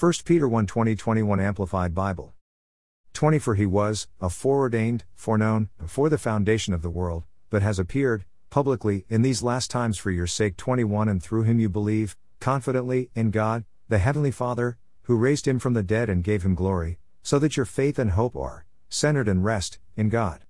1 Peter 1 20 21 Amplified Bible. 20 For he was, a foreordained, foreknown, before the foundation of the world, but has appeared, publicly, in these last times for your sake. 21 And through him you believe, confidently, in God, the Heavenly Father, who raised him from the dead and gave him glory, so that your faith and hope are, centered and rest, in God.